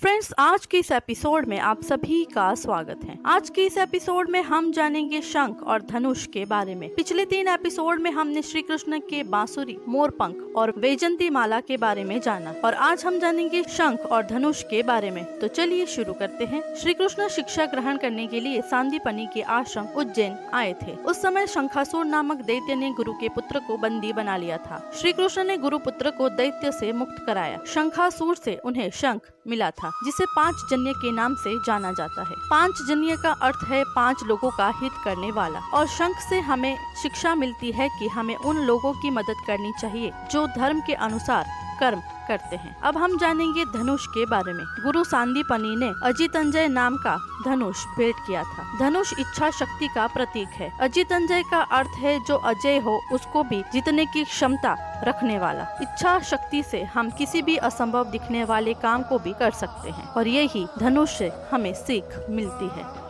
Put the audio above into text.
Friends आज के इस एपिसोड में आप सभी का स्वागत है। आज के इस एपिसोड में हम जानेंगे शंख और धनुष के बारे में। पिछले तीन एपिसोड में हमने श्री कृष्ण के बांसुरी, मोरपंख और वैजंती माला के बारे में जाना। और आज हम जानेंगे शंख और धनुष के बारे में। तो चलिए शुरू करते हैं। श्री कृष्ण शिक्षा ग्रहण करने के लिए सांदीपनी के आश्रम उज्जैन आए थे। उस समय शंखासुर नामक दैत्य ने गुरु के पुत्र को बंदी बना लिया था। श्री कृष्ण ने गुरु पुत्र को दैत्य से मुक्त कराया। शंखासुर से उन्हें शंख मिला था। जिसे पाँच जन्य के नाम से जाना जाता है। पाँच जन्य का अर्थ है पाँच लोगों का हित करने वाला। और शंख से हमें शिक्षा मिलती है कि हमें उन लोगों की मदद करनी चाहिए जो धर्म के अनुसार कर्म करते हैं। अब हम जानेंगे धनुष के बारे में। गुरु सांदीपनी ने अजितंजय नाम का धनुष भेंट किया था। धनुष इच्छा शक्ति का प्रतीक है। अजितंजय का अर्थ है, जो अजय हो, उसको भी जीतने की क्षमता रखने वाला। इच्छा शक्ति से हम किसी भी असंभव दिखने वाले काम को भी कर सकते हैं। और यही धनुष से हमें सीख मिलती है।